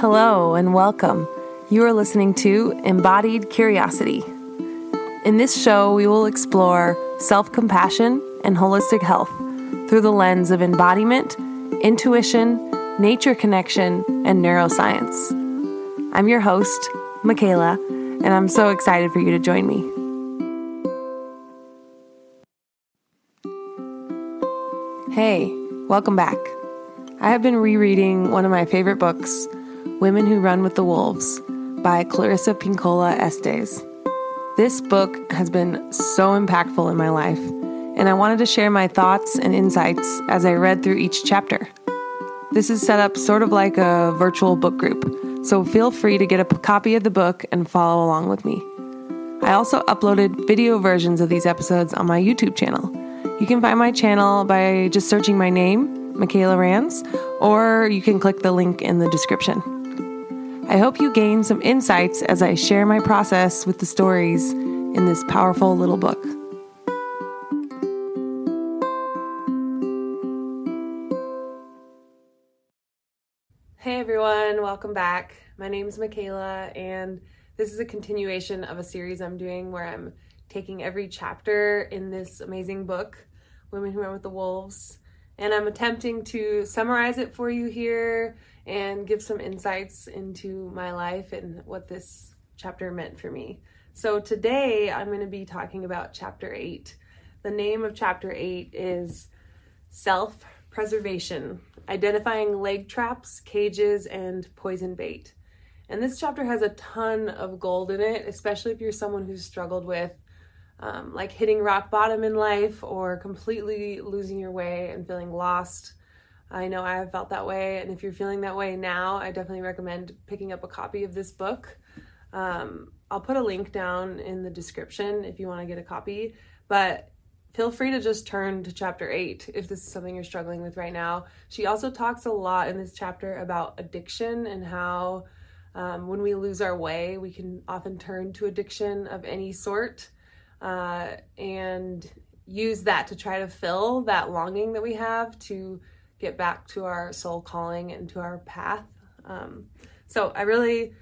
Hello and welcome. You are listening to Embodied Curiosity. In this show, we will explore self compassion and holistic health through the lens of embodiment, intuition, nature connection, and neuroscience. I'm your host, Michaela, and I'm so excited for you to join me. Hey, welcome back. I have been rereading one of my favorite books, Women Who Run with the Wolves by Clarissa Pinkola Estes. This book has been so impactful in my life, and I wanted to share my thoughts and insights as I read through each chapter. This is set up sort of like a virtual book group, so feel free to get a copy of the book and follow along with me. I also uploaded video versions of these episodes on my YouTube channel. You can find my channel by just searching my name Michaela Rands, or you can click the link in the description. I hope you gain some insights as I share my process with the stories in this powerful little book. Hey everyone, welcome back. My name is Michaela, and this is a continuation of a series I'm doing where I'm taking every chapter in this amazing book, Women Who Run with the Wolves, and I'm attempting to summarize it for you here and give some insights into my life and what this chapter meant for me. So today I'm going to be talking about chapter 8. The name of chapter 8 is Self Preservation Identifying Leg Traps, Cages, and Poison Bait. And this chapter has a ton of gold in it, especially if you're someone who's struggled with um, like hitting rock bottom in life or completely losing your way and feeling lost. I know I have felt that way, and if you're feeling that way now, I definitely recommend picking up a copy of this book. Um, I'll put a link down in the description if you want to get a copy, but feel free to just turn to chapter 8 if this is something you're struggling with right now. She also talks a lot in this chapter about addiction and how um, when we lose our way, we can often turn to addiction of any sort uh, and use that to try to fill that longing that we have to get back to our soul calling and to our path. Um, so I really,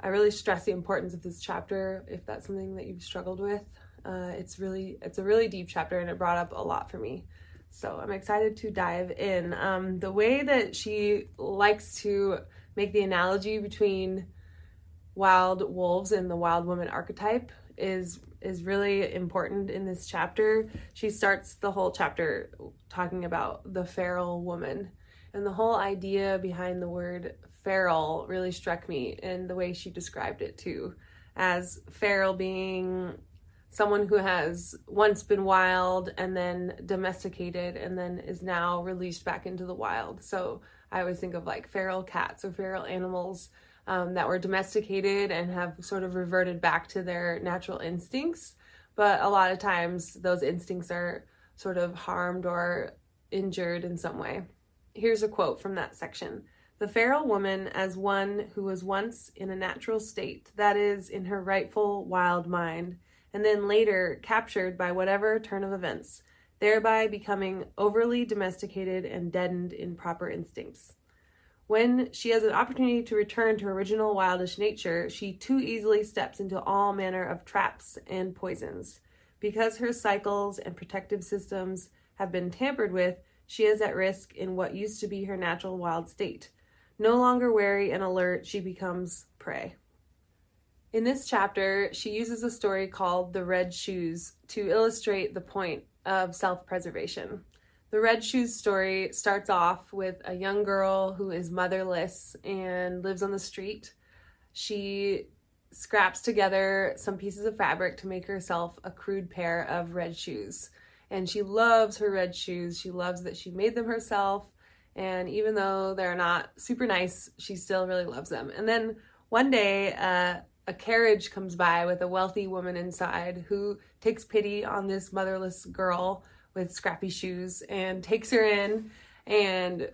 I really stress the importance of this chapter if that's something that you've struggled with. Uh, it's really, it's a really deep chapter and it brought up a lot for me. So I'm excited to dive in. Um, the way that she likes to make the analogy between wild wolves and the wild woman archetype is is really important in this chapter. She starts the whole chapter talking about the feral woman. And the whole idea behind the word feral really struck me in the way she described it too, as feral being someone who has once been wild and then domesticated and then is now released back into the wild. So I always think of like feral cats or feral animals um, that were domesticated and have sort of reverted back to their natural instincts. But a lot of times those instincts are sort of harmed or injured in some way. Here's a quote from that section. The feral woman, as one who was once in a natural state, that is, in her rightful wild mind, and then later captured by whatever turn of events, thereby becoming overly domesticated and deadened in proper instincts. When she has an opportunity to return to her original wildish nature, she too easily steps into all manner of traps and poisons. Because her cycles and protective systems have been tampered with, she is at risk in what used to be her natural wild state. No longer wary and alert, she becomes prey. In this chapter, she uses a story called The Red Shoes to illustrate the point of self preservation. The Red Shoes story starts off with a young girl who is motherless and lives on the street. She scraps together some pieces of fabric to make herself a crude pair of red shoes. And she loves her red shoes. She loves that she made them herself. And even though they're not super nice, she still really loves them. And then one day, uh, a carriage comes by with a wealthy woman inside who takes pity on this motherless girl with scrappy shoes and takes her in and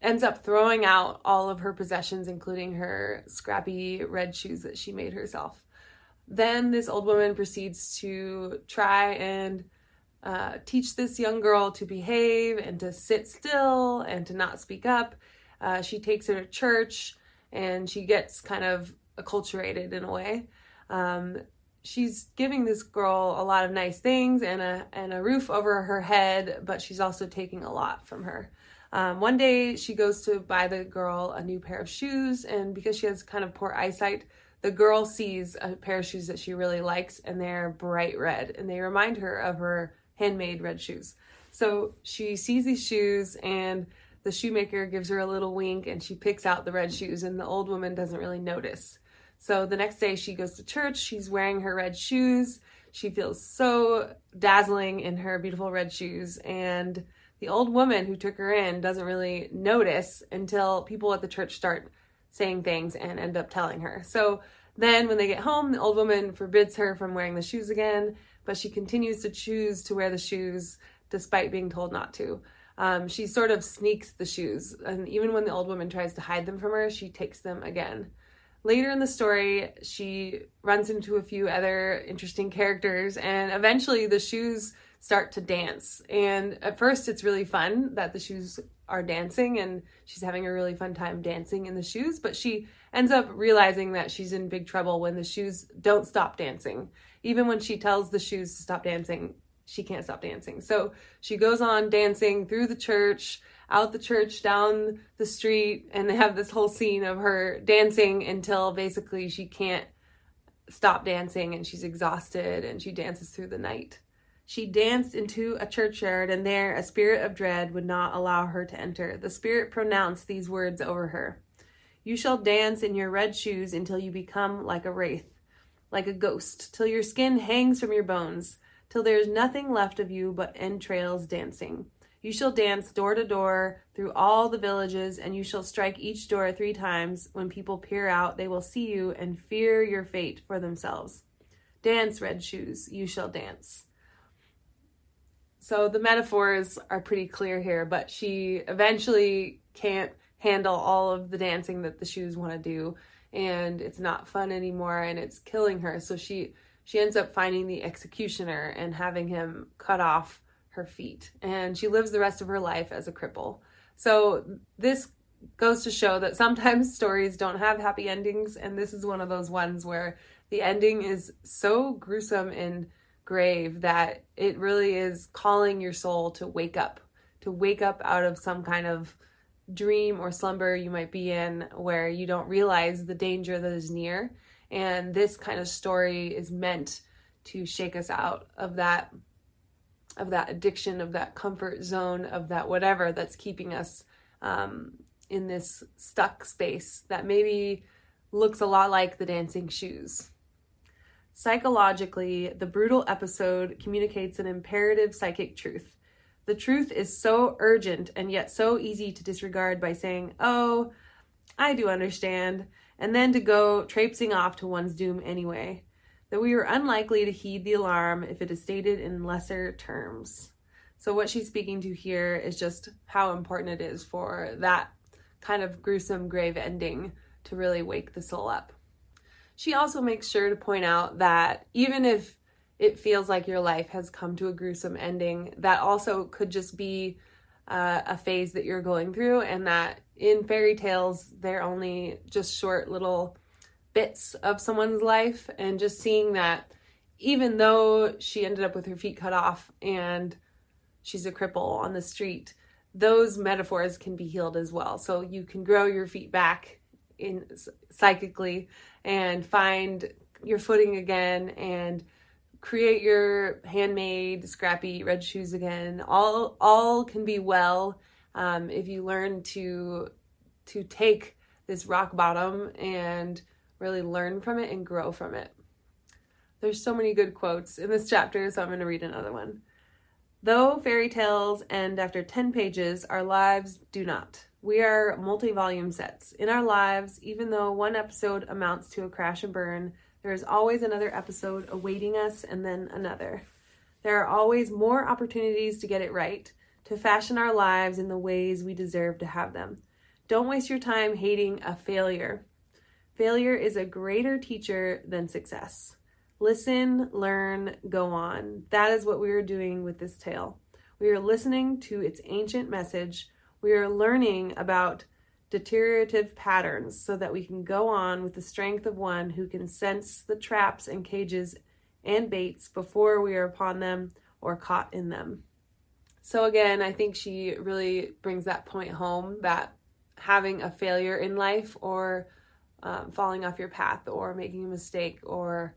ends up throwing out all of her possessions, including her scrappy red shoes that she made herself. Then this old woman proceeds to try and uh, teach this young girl to behave and to sit still and to not speak up. Uh, she takes her to church and she gets kind of acculturated in a way. Um, she's giving this girl a lot of nice things and a and a roof over her head, but she's also taking a lot from her. Um, one day she goes to buy the girl a new pair of shoes, and because she has kind of poor eyesight, the girl sees a pair of shoes that she really likes, and they're bright red, and they remind her of her handmade red shoes. So she sees these shoes, and the shoemaker gives her a little wink, and she picks out the red shoes, and the old woman doesn't really notice. So the next day she goes to church, she's wearing her red shoes. She feels so dazzling in her beautiful red shoes, and the old woman who took her in doesn't really notice until people at the church start saying things and end up telling her. So then when they get home, the old woman forbids her from wearing the shoes again, but she continues to choose to wear the shoes despite being told not to. Um, she sort of sneaks the shoes, and even when the old woman tries to hide them from her, she takes them again. Later in the story, she runs into a few other interesting characters, and eventually the shoes start to dance. And at first, it's really fun that the shoes are dancing, and she's having a really fun time dancing in the shoes. But she ends up realizing that she's in big trouble when the shoes don't stop dancing. Even when she tells the shoes to stop dancing, she can't stop dancing. So she goes on dancing through the church, out the church, down the street, and they have this whole scene of her dancing until basically she can't stop dancing and she's exhausted and she dances through the night. She danced into a churchyard, and there a spirit of dread would not allow her to enter. The spirit pronounced these words over her You shall dance in your red shoes until you become like a wraith, like a ghost, till your skin hangs from your bones, till there is nothing left of you but entrails dancing. You shall dance door to door through all the villages, and you shall strike each door three times. When people peer out, they will see you and fear your fate for themselves. Dance, red shoes, you shall dance. So the metaphors are pretty clear here, but she eventually can't handle all of the dancing that the shoes want to do and it's not fun anymore and it's killing her. So she she ends up finding the executioner and having him cut off her feet and she lives the rest of her life as a cripple. So this goes to show that sometimes stories don't have happy endings and this is one of those ones where the ending is so gruesome and grave that it really is calling your soul to wake up, to wake up out of some kind of dream or slumber you might be in where you don't realize the danger that is near. And this kind of story is meant to shake us out of that of that addiction, of that comfort zone, of that whatever that's keeping us um, in this stuck space that maybe looks a lot like the dancing shoes. Psychologically, the brutal episode communicates an imperative psychic truth. The truth is so urgent and yet so easy to disregard by saying, Oh, I do understand, and then to go traipsing off to one's doom anyway. That we are unlikely to heed the alarm if it is stated in lesser terms. So, what she's speaking to here is just how important it is for that kind of gruesome grave ending to really wake the soul up. She also makes sure to point out that even if it feels like your life has come to a gruesome ending, that also could just be uh, a phase that you're going through, and that in fairy tales, they're only just short little bits of someone's life. And just seeing that even though she ended up with her feet cut off and she's a cripple on the street, those metaphors can be healed as well. So you can grow your feet back in psychically and find your footing again and create your handmade scrappy red shoes again all all can be well um, if you learn to to take this rock bottom and really learn from it and grow from it there's so many good quotes in this chapter so i'm going to read another one though fairy tales end after 10 pages our lives do not we are multi volume sets. In our lives, even though one episode amounts to a crash and burn, there is always another episode awaiting us and then another. There are always more opportunities to get it right, to fashion our lives in the ways we deserve to have them. Don't waste your time hating a failure. Failure is a greater teacher than success. Listen, learn, go on. That is what we are doing with this tale. We are listening to its ancient message we are learning about deteriorative patterns so that we can go on with the strength of one who can sense the traps and cages and baits before we are upon them or caught in them. So, again, I think she really brings that point home that having a failure in life or um, falling off your path or making a mistake or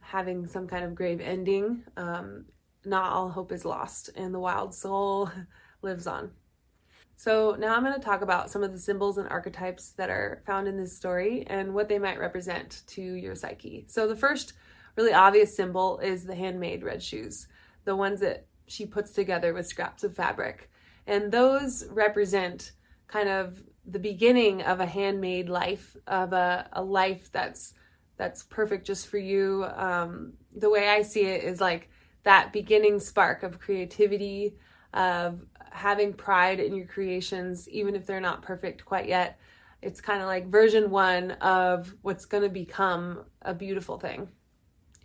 having some kind of grave ending, um, not all hope is lost and the wild soul lives on. So, now I'm going to talk about some of the symbols and archetypes that are found in this story and what they might represent to your psyche. So, the first really obvious symbol is the handmade red shoes, the ones that she puts together with scraps of fabric. And those represent kind of the beginning of a handmade life, of a, a life that's that's perfect just for you. Um, the way I see it is like that beginning spark of creativity, of having pride in your creations, even if they're not perfect quite yet. It's kind of like version one of what's going to become a beautiful thing.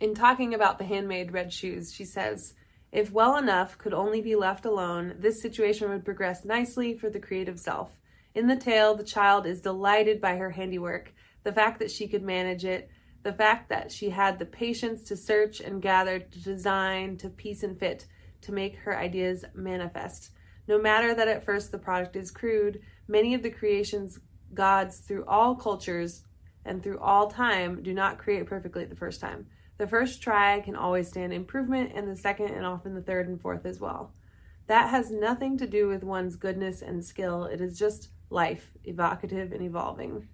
In talking about the handmade red shoes, she says, if well enough could only be left alone, this situation would progress nicely for the creative self. In the tale, the child is delighted by her handiwork, the fact that she could manage it, the fact that she had the patience to search and gather, to design, to piece and fit, to make her ideas manifest. No matter that at first the product is crude, many of the creations gods through all cultures and through all time do not create perfectly the first time. The first try can always stand improvement, and the second and often the third and fourth as well. That has nothing to do with one's goodness and skill. It is just life, evocative and evolving.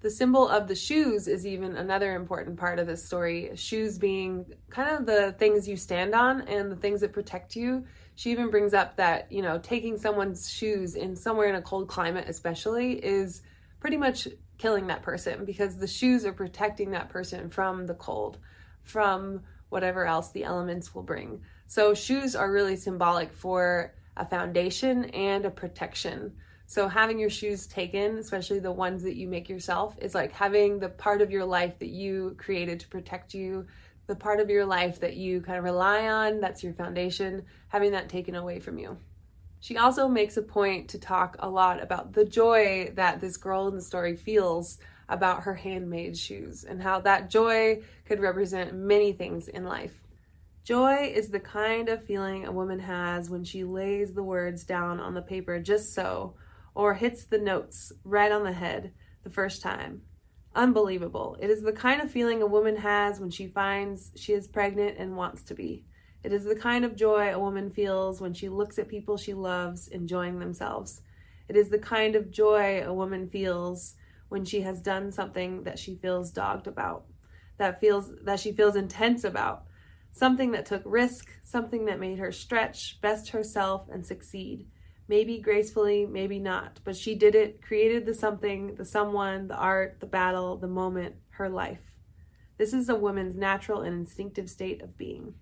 The symbol of the shoes is even another important part of this story. Shoes being kind of the things you stand on and the things that protect you. She even brings up that, you know, taking someone's shoes in somewhere in a cold climate, especially, is pretty much killing that person because the shoes are protecting that person from the cold from whatever else the elements will bring. So, shoes are really symbolic for a foundation and a protection. So, having your shoes taken, especially the ones that you make yourself, is like having the part of your life that you created to protect you, the part of your life that you kind of rely on, that's your foundation, having that taken away from you. She also makes a point to talk a lot about the joy that this girl in the story feels about her handmade shoes and how that joy could represent many things in life. Joy is the kind of feeling a woman has when she lays the words down on the paper just so, or hits the notes right on the head the first time. Unbelievable. It is the kind of feeling a woman has when she finds she is pregnant and wants to be. It is the kind of joy a woman feels when she looks at people she loves enjoying themselves. It is the kind of joy a woman feels when she has done something that she feels dogged about, that feels that she feels intense about, something that took risk, something that made her stretch, best herself and succeed. Maybe gracefully, maybe not, but she did it, created the something, the someone, the art, the battle, the moment, her life. This is a woman's natural and instinctive state of being.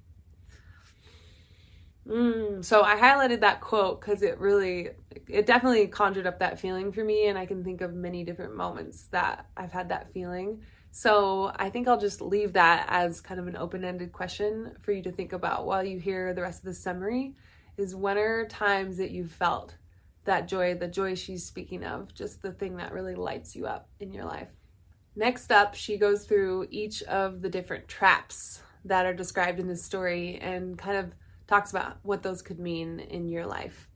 Mm, so I highlighted that quote because it really, it definitely conjured up that feeling for me, and I can think of many different moments that I've had that feeling. So I think I'll just leave that as kind of an open-ended question for you to think about while you hear the rest of the summary. Is when are times that you've felt that joy, the joy she's speaking of, just the thing that really lights you up in your life. Next up, she goes through each of the different traps that are described in this story and kind of talks about what those could mean in your life.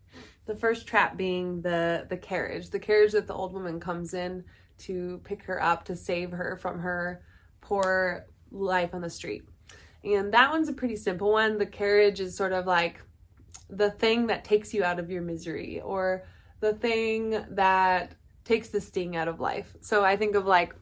The first trap being the the carriage, the carriage that the old woman comes in to pick her up to save her from her poor life on the street. And that one's a pretty simple one. The carriage is sort of like the thing that takes you out of your misery or the thing that takes the sting out of life. So I think of like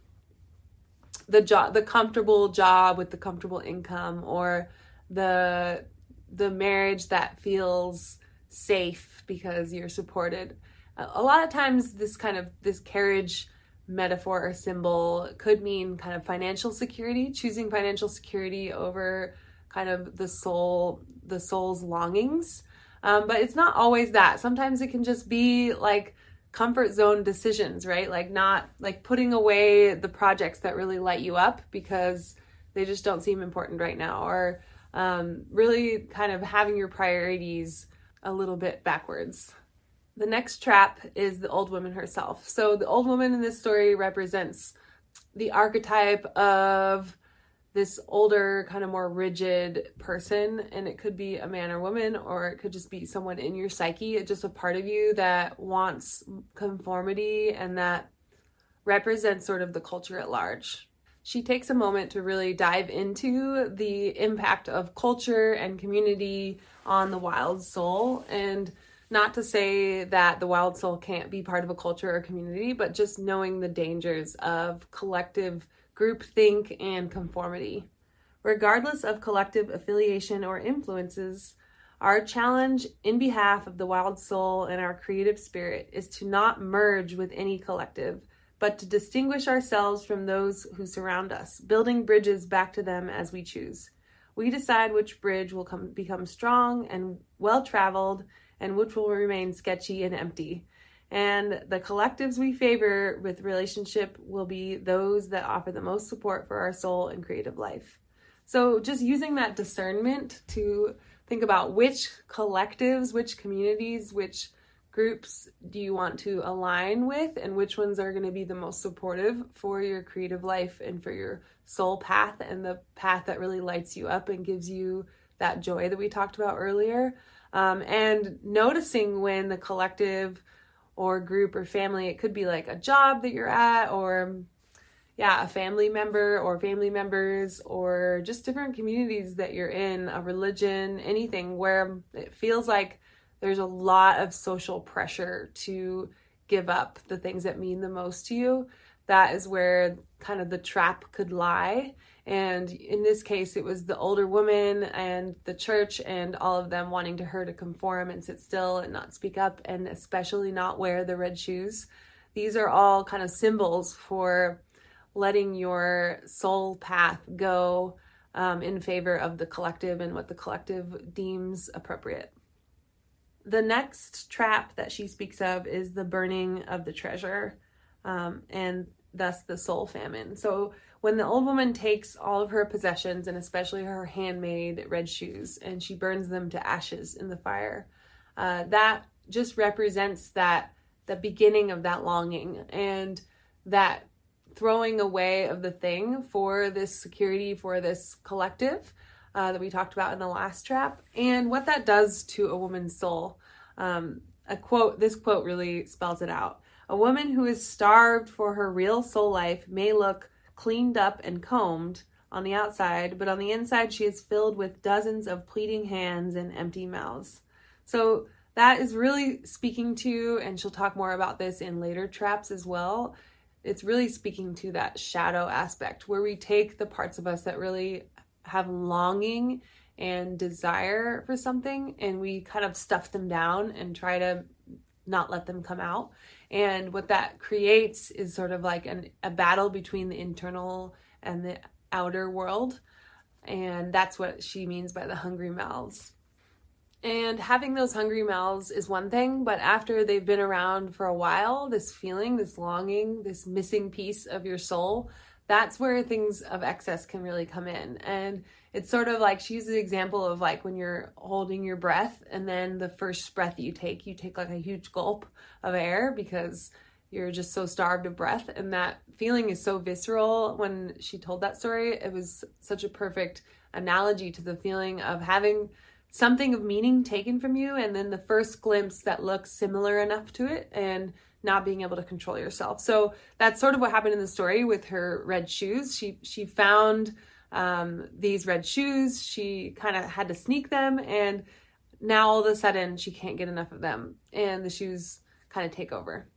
the job the comfortable job with the comfortable income or the the marriage that feels safe because you're supported. A lot of times, this kind of this carriage metaphor or symbol could mean kind of financial security, choosing financial security over kind of the soul, the soul's longings. Um, but it's not always that. Sometimes it can just be like comfort zone decisions, right? Like not like putting away the projects that really light you up because they just don't seem important right now, or um, really kind of having your priorities a little bit backwards. The next trap is the old woman herself. So the old woman in this story represents the archetype of this older, kind of more rigid person. And it could be a man or woman, or it could just be someone in your psyche. It's just a part of you that wants conformity and that represents sort of the culture at large. She takes a moment to really dive into the impact of culture and community on the wild soul. And not to say that the wild soul can't be part of a culture or community, but just knowing the dangers of collective groupthink, and conformity. Regardless of collective affiliation or influences, our challenge in behalf of the wild soul and our creative spirit is to not merge with any collective, but to distinguish ourselves from those who surround us, building bridges back to them as we choose. We decide which bridge will come, become strong and well traveled and which will remain sketchy and empty. And the collectives we favor with relationship will be those that offer the most support for our soul and creative life. So just using that discernment to think about which collectives, which communities, which groups do you want to align with and which ones are going to be the most supportive for your creative life and for your soul path and the path that really lights you up and gives you that joy that we talked about earlier. Um, and noticing when the collective or group or family. It could be like a job that you're at or yeah, a family member or family members or just different communities that you're in, a religion, anything where it feels like there's a lot of social pressure to give up the things that mean the most to you. That is where kind of the trap could lie. And in this case, it was the older woman and the church and all of them wanting to her to conform and sit still and not speak up and especially not wear the red shoes. These are all kind of symbols for letting your soul path go um, in favor of the collective and what the collective deems appropriate. The next trap that she speaks of is the burning of the treasure um, and thus the soul famine. So when the old woman takes all of her possessions and especially her handmade red shoes and she burns them to ashes in the fire, uh, that just represents that the beginning of that longing and that throwing away of the thing for this security for this collective uh, that we talked about in the last trap and what that does to a woman's soul um, a quote this quote really spells it out a woman who is starved for her real soul life may look cleaned up and combed on the outside, but on the inside she is filled with dozens of pleading hands and empty mouths. So that is really speaking to, and she'll talk more about this in later traps as well. It's really speaking to that shadow aspect where we take the parts of us that really have longing and desire for something and we kind of stuff them down and try to not let them come out. And what that creates is sort of like an, a battle between the internal and the outer world. And that's what she means by the hungry mouths. And having those hungry mouths is one thing, but after they've been around for a while, this feeling, this longing, this missing piece of your soul, that's where things of excess can really come in. And it's sort of like she's the example of like when you're holding your breath and then the first breath you take, you take like a huge gulp of air because you're just so starved of breath. And that feeling is so visceral. When she told that story, it was such a perfect analogy to the feeling of having something of meaning taken from you and then the first glimpse that looks similar enough to it and not being able to control yourself. So that's sort of what happened in the story with her red shoes. She she found um, these red shoes. She kind of had to sneak them, and now all of a sudden she can't get enough of them, and the shoes kind of take over.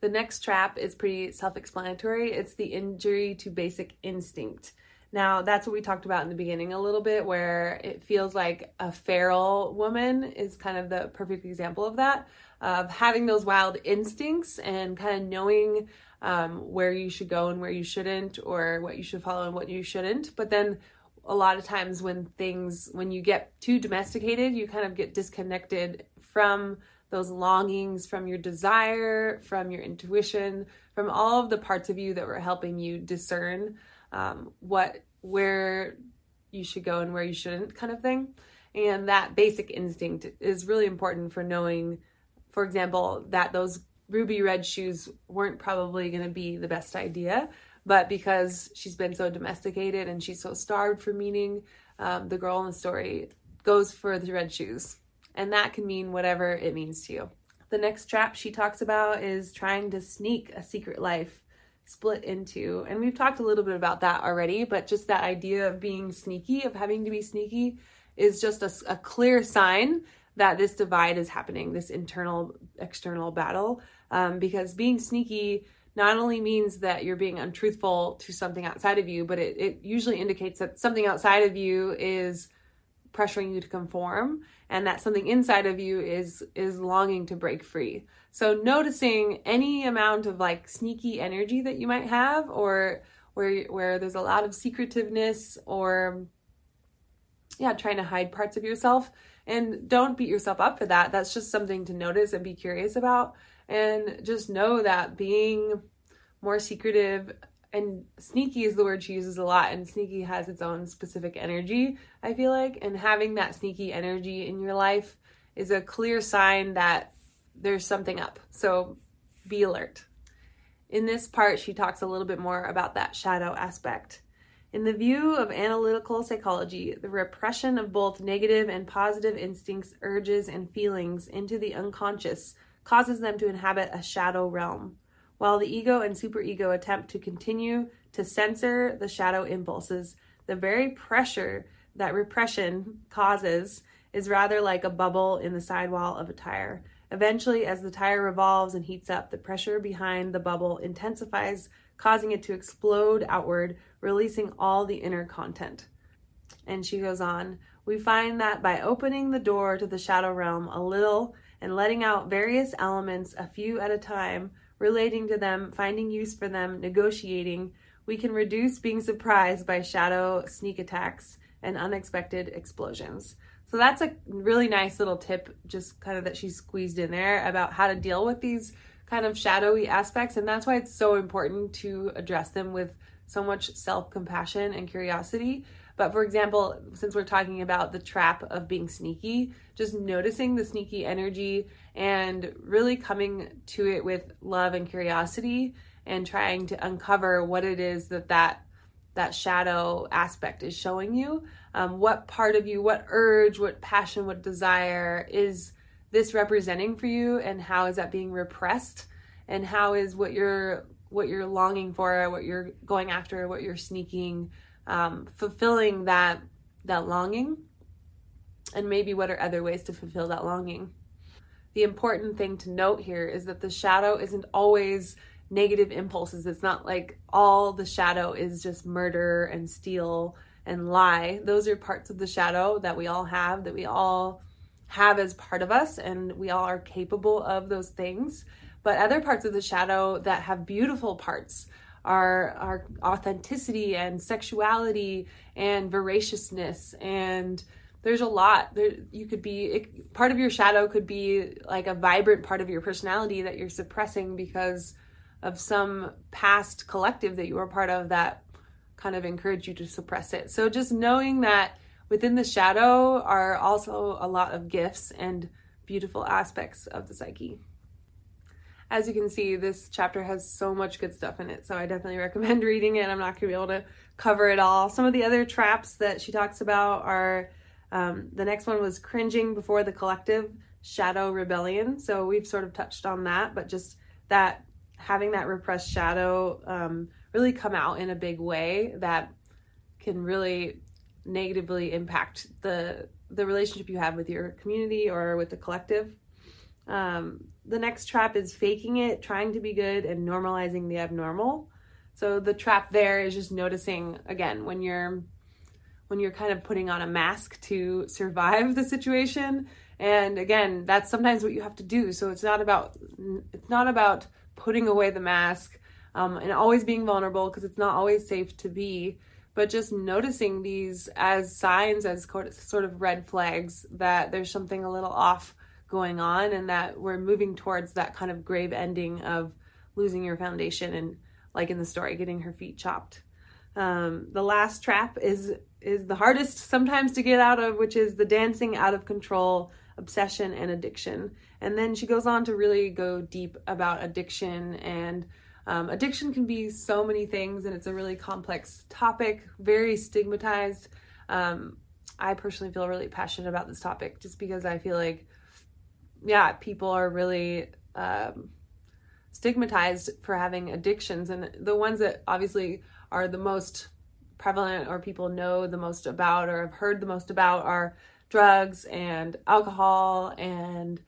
The next trap is pretty self explanatory it's the injury to basic instinct. Now, that's what we talked about in the beginning a little bit, where it feels like a feral woman is kind of the perfect example of that, of having those wild instincts and kind of knowing um, where you should go and where you shouldn't, or what you should follow and what you shouldn't. But then a lot of times when things, when you get too domesticated, you kind of get disconnected from those longings, from your desire, from your intuition, from all of the parts of you that were helping you discern um, what where you should go and where you shouldn't kind of thing and that basic instinct is really important for knowing for example, that those ruby red shoes weren't probably going to be the best idea. But because she's been so domesticated and she's so starved for meaning, um, the girl in the story goes for the red shoes. And that can mean whatever it means to you. The next trap she talks about is trying to sneak a secret life split into. And we've talked a little bit about that already, but just that idea of being sneaky, of having to be sneaky, is just a, a clear sign that this divide is happening, this internal external battle. Um, because being sneaky not only means that you're being untruthful to something outside of you, but it, it usually indicates that something outside of you is pressuring you to conform and that something inside of you is is longing to break free. So noticing any amount of like sneaky energy that you might have or where where there's a lot of secretiveness or yeah trying to hide parts of yourself and don't beat yourself up for that. That's just something to notice and be curious about. And just know that being more secretive and sneaky is the word she uses a lot and sneaky has its own specific energy i feel like and having that sneaky energy in your life is a clear sign that there's something up. So be alert. In this part she talks a little bit more about that shadow aspect. In the view of analytical psychology the repression of both negative and positive instincts urges and feelings into the unconscious causes them to inhabit a shadow realm while the ego and superego attempt to continue to censor the shadow impulses, the very pressure that repression causes is rather like a bubble in the sidewall of a tire. Eventually, as the tire revolves and heats up, the pressure behind the bubble intensifies, causing it to explode outward, releasing all the inner content. And she goes on, we find that by opening the door to the shadow realm a little and letting out various elements a few at a time, relating to them, finding use for them, negotiating, we can reduce being surprised by shadow sneak attacks and unexpected explosions. So that's a really nice little tip, just kind of that she squeezed in there about how to deal with these kind of shadowy aspects. And that's why it's so important to address them with so much self compassion and curiosity but for example, since we're talking about the trap of being sneaky, just noticing the sneaky energy and really coming to it with love and curiosity and trying to uncover what it is that that that shadow aspect is showing you. Um, what part of you what urge what passion what desire is this representing for you and how is that being repressed? And how is what you're what you're longing for what you're going after what you're sneaking um, fulfilling that that longing and maybe what are other ways to fulfill that longing. The important thing to note here is that the shadow isn't always negative impulses. It's not like all the shadow is just murder and steal and lie. Those are parts of the shadow that we all have that we all have as part of us and we all are capable of those things. But other parts of the shadow that have beautiful parts our our authenticity and sexuality and voraciousness. And there's a lot there you could be it, part of your shadow could be like a vibrant part of your personality that you're suppressing because of some past collective that you were part of that kind of encouraged you to suppress it. So just knowing that within the shadow are also a lot of gifts and beautiful aspects of the psyche as you can see, this chapter has so much good stuff in it, so I definitely recommend reading it. I'm not going to be able to cover it all. Some of the other traps that she talks about are um, the next one was cringing before the collective, shadow rebellion. So we've sort of touched on that, but just that having that repressed shadow um, really come out in a big way that can really negatively impact the the relationship you have with your community or with the collective. Um, the next trap is faking it, trying to be good, and normalizing the abnormal. So the trap there is just noticing again when you're when you're kind of putting on a mask to survive the situation. And again, that's sometimes what you have to do. So it's not about it's not about putting away the mask um, and always being vulnerable because it's not always safe to be. But just noticing these as signs, as sort of red flags that there's something a little off going on and that we're moving towards that kind of grave ending of losing your foundation and like in the story getting her feet chopped um, the last trap is is the hardest sometimes to get out of which is the dancing out of control obsession, and addiction. And then she goes on to really go deep about addiction and um, addiction can be so many things, and it's a really complex topic, very stigmatized. Um, I personally feel really passionate about this topic just because I feel like, yeah, people are really um, stigmatized for having addictions, and the ones that obviously are the most prevalent or people know the most about or have heard the most about are drugs and alcohol and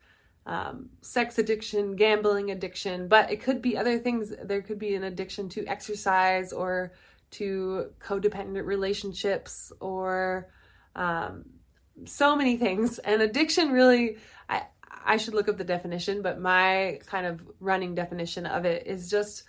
um, sex addiction, gambling addiction, but it could be other things. There could be an addiction to exercise or to codependent relationships or um, so many things. And addiction really, I, I should look up the definition, but my kind of running definition of it is just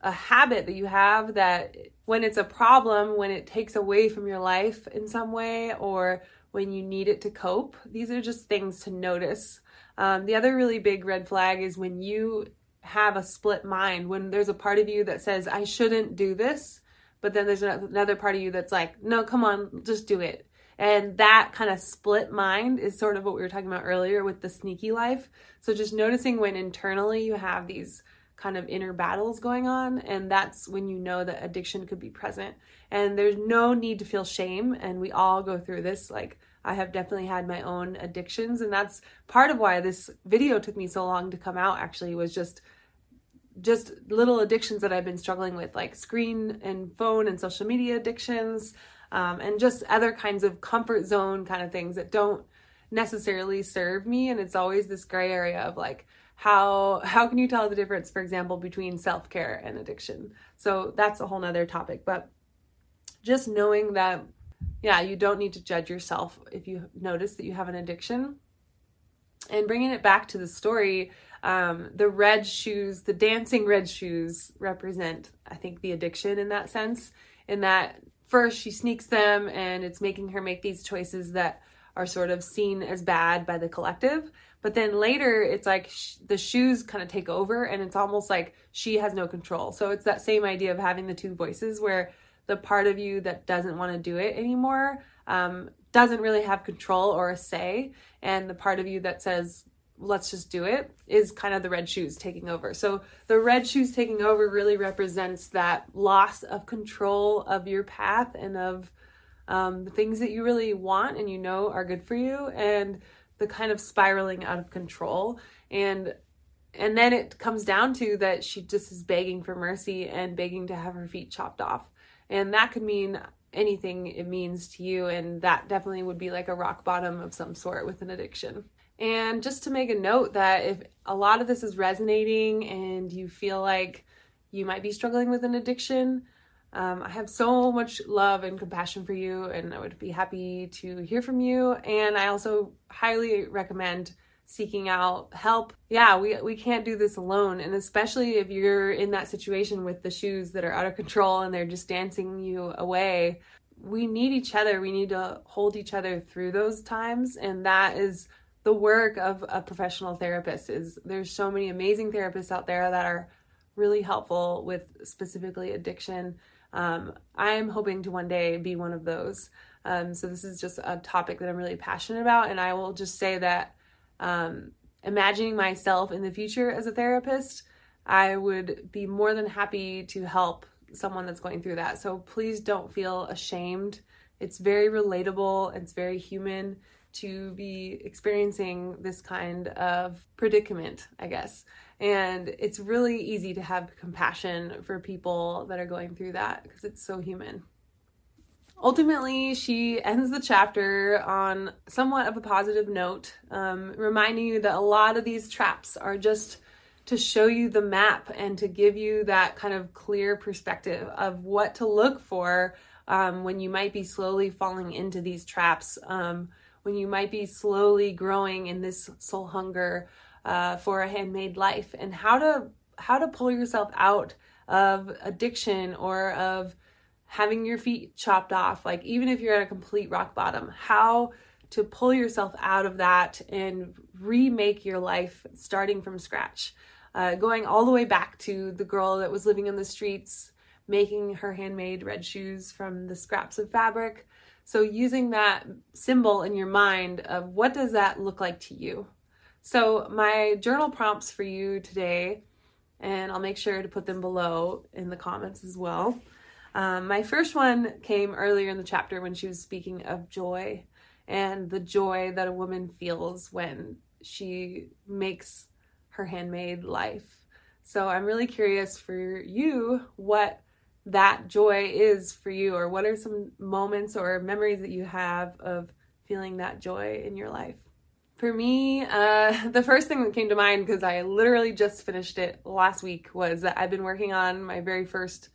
a habit that you have that when it's a problem, when it takes away from your life in some way, or when you need it to cope, these are just things to notice um, the other really big red flag is when you have a split mind, when there's a part of you that says, I shouldn't do this, but then there's another part of you that's like, no, come on, just do it. And that kind of split mind is sort of what we were talking about earlier with the sneaky life. So just noticing when internally you have these kind of inner battles going on, and that's when you know that addiction could be present. And there's no need to feel shame, and we all go through this. Like, I have definitely had my own addictions. And that's part of why this video took me so long to come out, actually, was just just little addictions that I've been struggling with, like screen and phone and social media addictions, um, and just other kinds of comfort zone kind of things that don't necessarily serve me. And it's always this gray area of like, how how can you tell the difference, for example, between self care and addiction? So that's a whole nother topic. But just knowing that yeah, you don't need to judge yourself if you notice that you have an addiction. And bringing it back to the story, um, the red shoes, the dancing red shoes represent, I think, the addiction in that sense. In that first she sneaks them and it's making her make these choices that are sort of seen as bad by the collective. But then later it's like sh- the shoes kind of take over and it's almost like she has no control. So it's that same idea of having the two voices where the part of you that doesn't want to do it anymore um, doesn't really have control or a say. And the part of you that says, let's just do it is kind of the red shoes taking over. So the red shoes taking over really represents that loss of control of your path and of um, the things that you really want and you know are good for you and the kind of spiraling out of control. And and then it comes down to that she just is begging for mercy and begging to have her feet chopped off. And that could mean anything it means to you. And that definitely would be like a rock bottom of some sort with an addiction. And just to make a note that if a lot of this is resonating and you feel like you might be struggling with an addiction, um, I have so much love and compassion for you, and I would be happy to hear from you. And I also highly recommend seeking out help. Yeah, we we can't do this alone and especially if you're in that situation with the shoes that are out of control and they're just dancing you away. We need each other. We need to hold each other through those times and that is the work of a professional therapist is there's so many amazing therapists out there that are really helpful with specifically addiction. Um, I'm hoping to one day be one of those. Um, so this is just a topic that I'm really passionate about, and I will just say that um, imagining myself in the future as a therapist, I would be more than happy to help someone that's going through that. So please don't feel ashamed. It's very relatable, it's very human to be experiencing this kind of predicament, I guess. And it's really easy to have compassion for people that are going through that because it's so human. Ultimately, she ends the chapter on somewhat of a positive note, um, reminding you that a lot of these traps are just to show you the map and to give you that kind of clear perspective of what to look for um, when you might be slowly falling into these traps, um, when you might be slowly growing in this soul hunger uh, for a handmade life, and how to how to pull yourself out of addiction or of having your feet chopped off, like even if you're at a complete rock bottom, how to pull yourself out of that and remake your life starting from scratch. Uh, going all the way back to the girl that was living in the streets, making her handmade red shoes from the scraps of fabric, So using that symbol in your mind of what does that look like to you? So my journal prompts for you today, and I'll make sure to put them below in the comments as well. Um, my first one came earlier in the chapter when she was speaking of joy and the joy that a woman feels when she makes her handmade life. So I'm really curious for you what that joy is for you, or what are some moments or memories that you have of feeling that joy in your life. For me, uh, the first thing that came to mind, because I literally just finished it last week, was that I've been working on my very first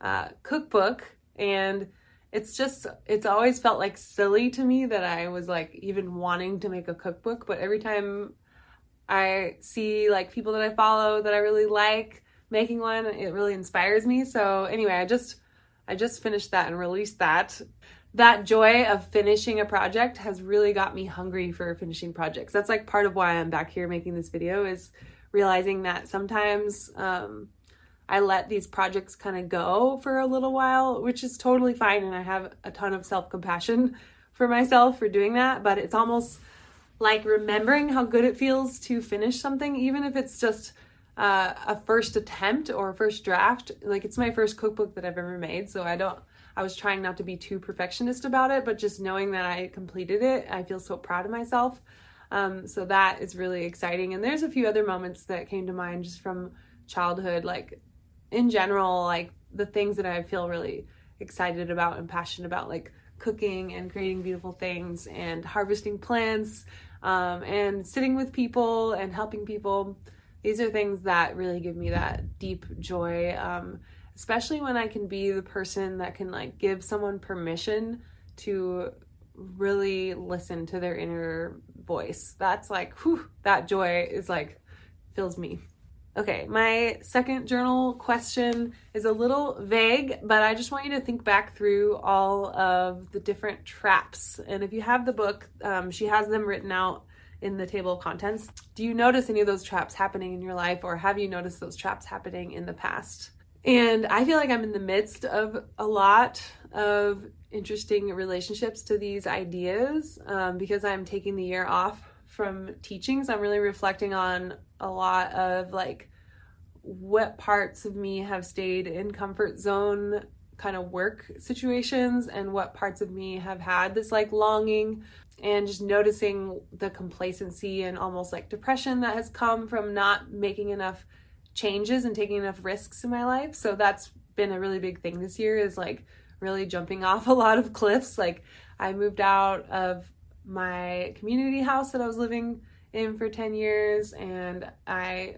uh, cookbook, and it's just, it's always felt like silly to me that I was like even wanting to make a cookbook, but every time I see like people that I follow that I really like making one, it really inspires me. So anyway, I just I just finished that and released that. That joy of finishing a project has really got me hungry for finishing projects. That's like part of why I'm back here making this video is realizing that sometimes um, I let these projects kind of go for a little while, which is totally fine. And I have a ton of self compassion for myself for doing that. But it's almost like remembering how good it feels to finish something, even if it's just uh, a first attempt or first draft. Like it's my first cookbook that I've ever made, so I don't. I was trying not to be too perfectionist about it, but just knowing that I completed it, I feel so proud of myself. Um, so that is really exciting. And there's a few other moments that came to mind just from childhood, like in general, like the things that I feel really excited about and passionate about, like cooking and creating beautiful things and harvesting plants um, and sitting with people and helping people these are things that really give me that deep joy um, especially when i can be the person that can like give someone permission to really listen to their inner voice. That's like whew, that joy is like fills me. Okay my second journal question is a little vague but i just want you to think back through all of the different traps. And if you have the book um, she has them written out in the table of contents. Do you notice any of those traps happening in your life, or have you noticed those traps happening in the past? And I feel like I'm in the midst of a lot of interesting relationships to these ideas um, because I'm taking the year off from teaching. So I'm really reflecting on a lot of like what parts of me have stayed in comfort zone kind of work situations and what parts of me have had this like longing and just noticing the complacency and almost like depression that has come from not making enough changes and taking enough risks in my life. So that's been a really big thing this year is like really jumping off a lot of cliffs. Like I moved out of my community house that I was living in for 10 years and I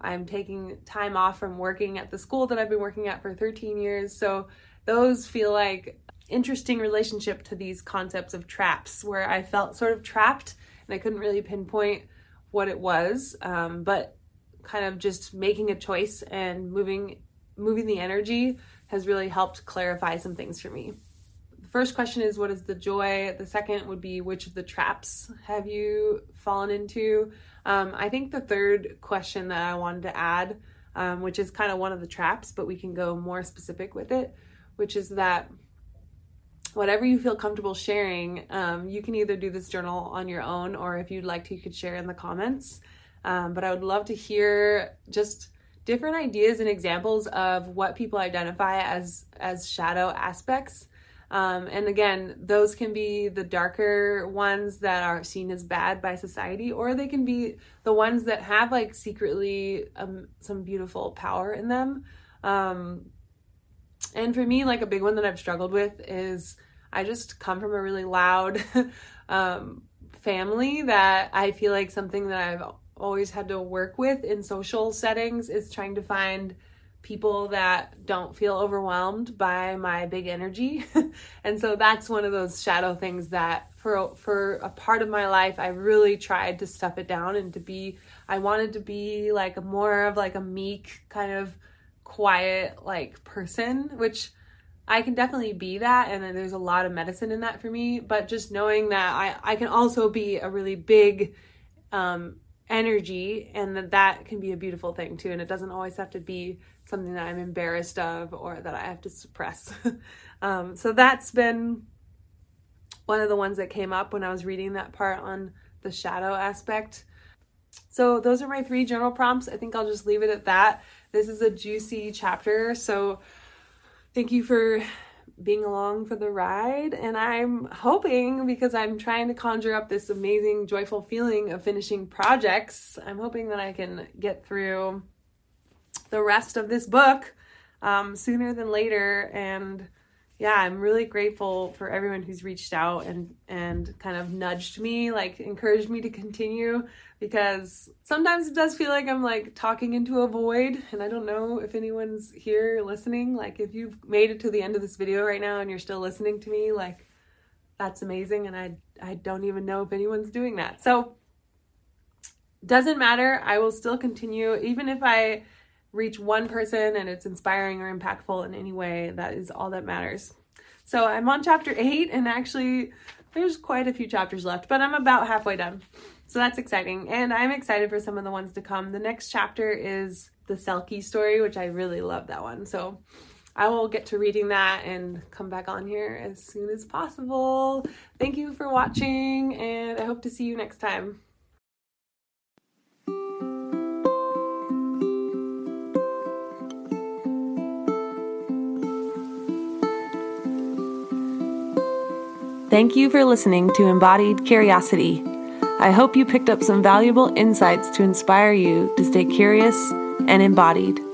I'm taking time off from working at the school that I've been working at for 13 years. So those feel like interesting relationship to these concepts of traps where I felt sort of trapped and I couldn't really pinpoint what it was. Um, but kind of just making a choice and moving moving the energy has really helped clarify some things for me. The first question is what is the joy? The second would be which of the traps have you fallen into? Um, I think the third question that I wanted to add, um, which is kind of one of the traps, but we can go more specific with it, which is that whatever you feel comfortable sharing, um, you can either do this journal on your own or if you'd like to, you could share in the comments. Um, but I would love to hear just different ideas and examples of what people identify as as shadow aspects. Um, and again, those can be the darker ones that are seen as bad by society, or they can be the ones that have like secretly um, some beautiful power in them. Um, and for me, like a big one that I've struggled with is I just come from a really loud um, family that I feel like something that I've always had to work with in social settings is trying to find people that don't feel overwhelmed by my big energy. and so that's one of those shadow things that for for a part of my life I really tried to stuff it down and to be I wanted to be like more of like a meek kind of quiet like person, which I can definitely be that and there's a lot of medicine in that for me, but just knowing that I I can also be a really big um energy and that that can be a beautiful thing too and it doesn't always have to be something that I'm embarrassed of or that I have to suppress. um, so that's been one of the ones that came up when I was reading that part on the shadow aspect. So those are my three journal prompts. I think I'll just leave it at that. This is a juicy chapter, so thank you for being along for the ride. And I'm hoping, because I'm trying to conjure up this amazing, joyful feeling of finishing projects, I'm hoping that I can get through the rest of this book um, sooner than later. And yeah, I'm really grateful for everyone who's reached out and and kind of nudged me, like encouraged me to continue because sometimes it does feel like I'm like talking into a void and I don't know if anyone's here listening. Like if you've made it to the end of this video right now and you're still listening to me, like that's amazing and I I don't even know if anyone's doing that. So doesn't matter. I will still continue even if I reach one person and it's inspiring or impactful in any way, that is all that matters. So I'm on chapter eight, and actually, there's quite a few chapters left, but I'm about halfway done. So that's exciting. And I'm excited for some of the ones to come. The next chapter is the Selkie story, which I really love that one. So I will get to reading that and come back on here as soon as possible. Thank you for watching, and I hope to see you next time. Thank you for listening to Embodied Curiosity. I hope you picked up some valuable insights to inspire you to stay curious and embodied.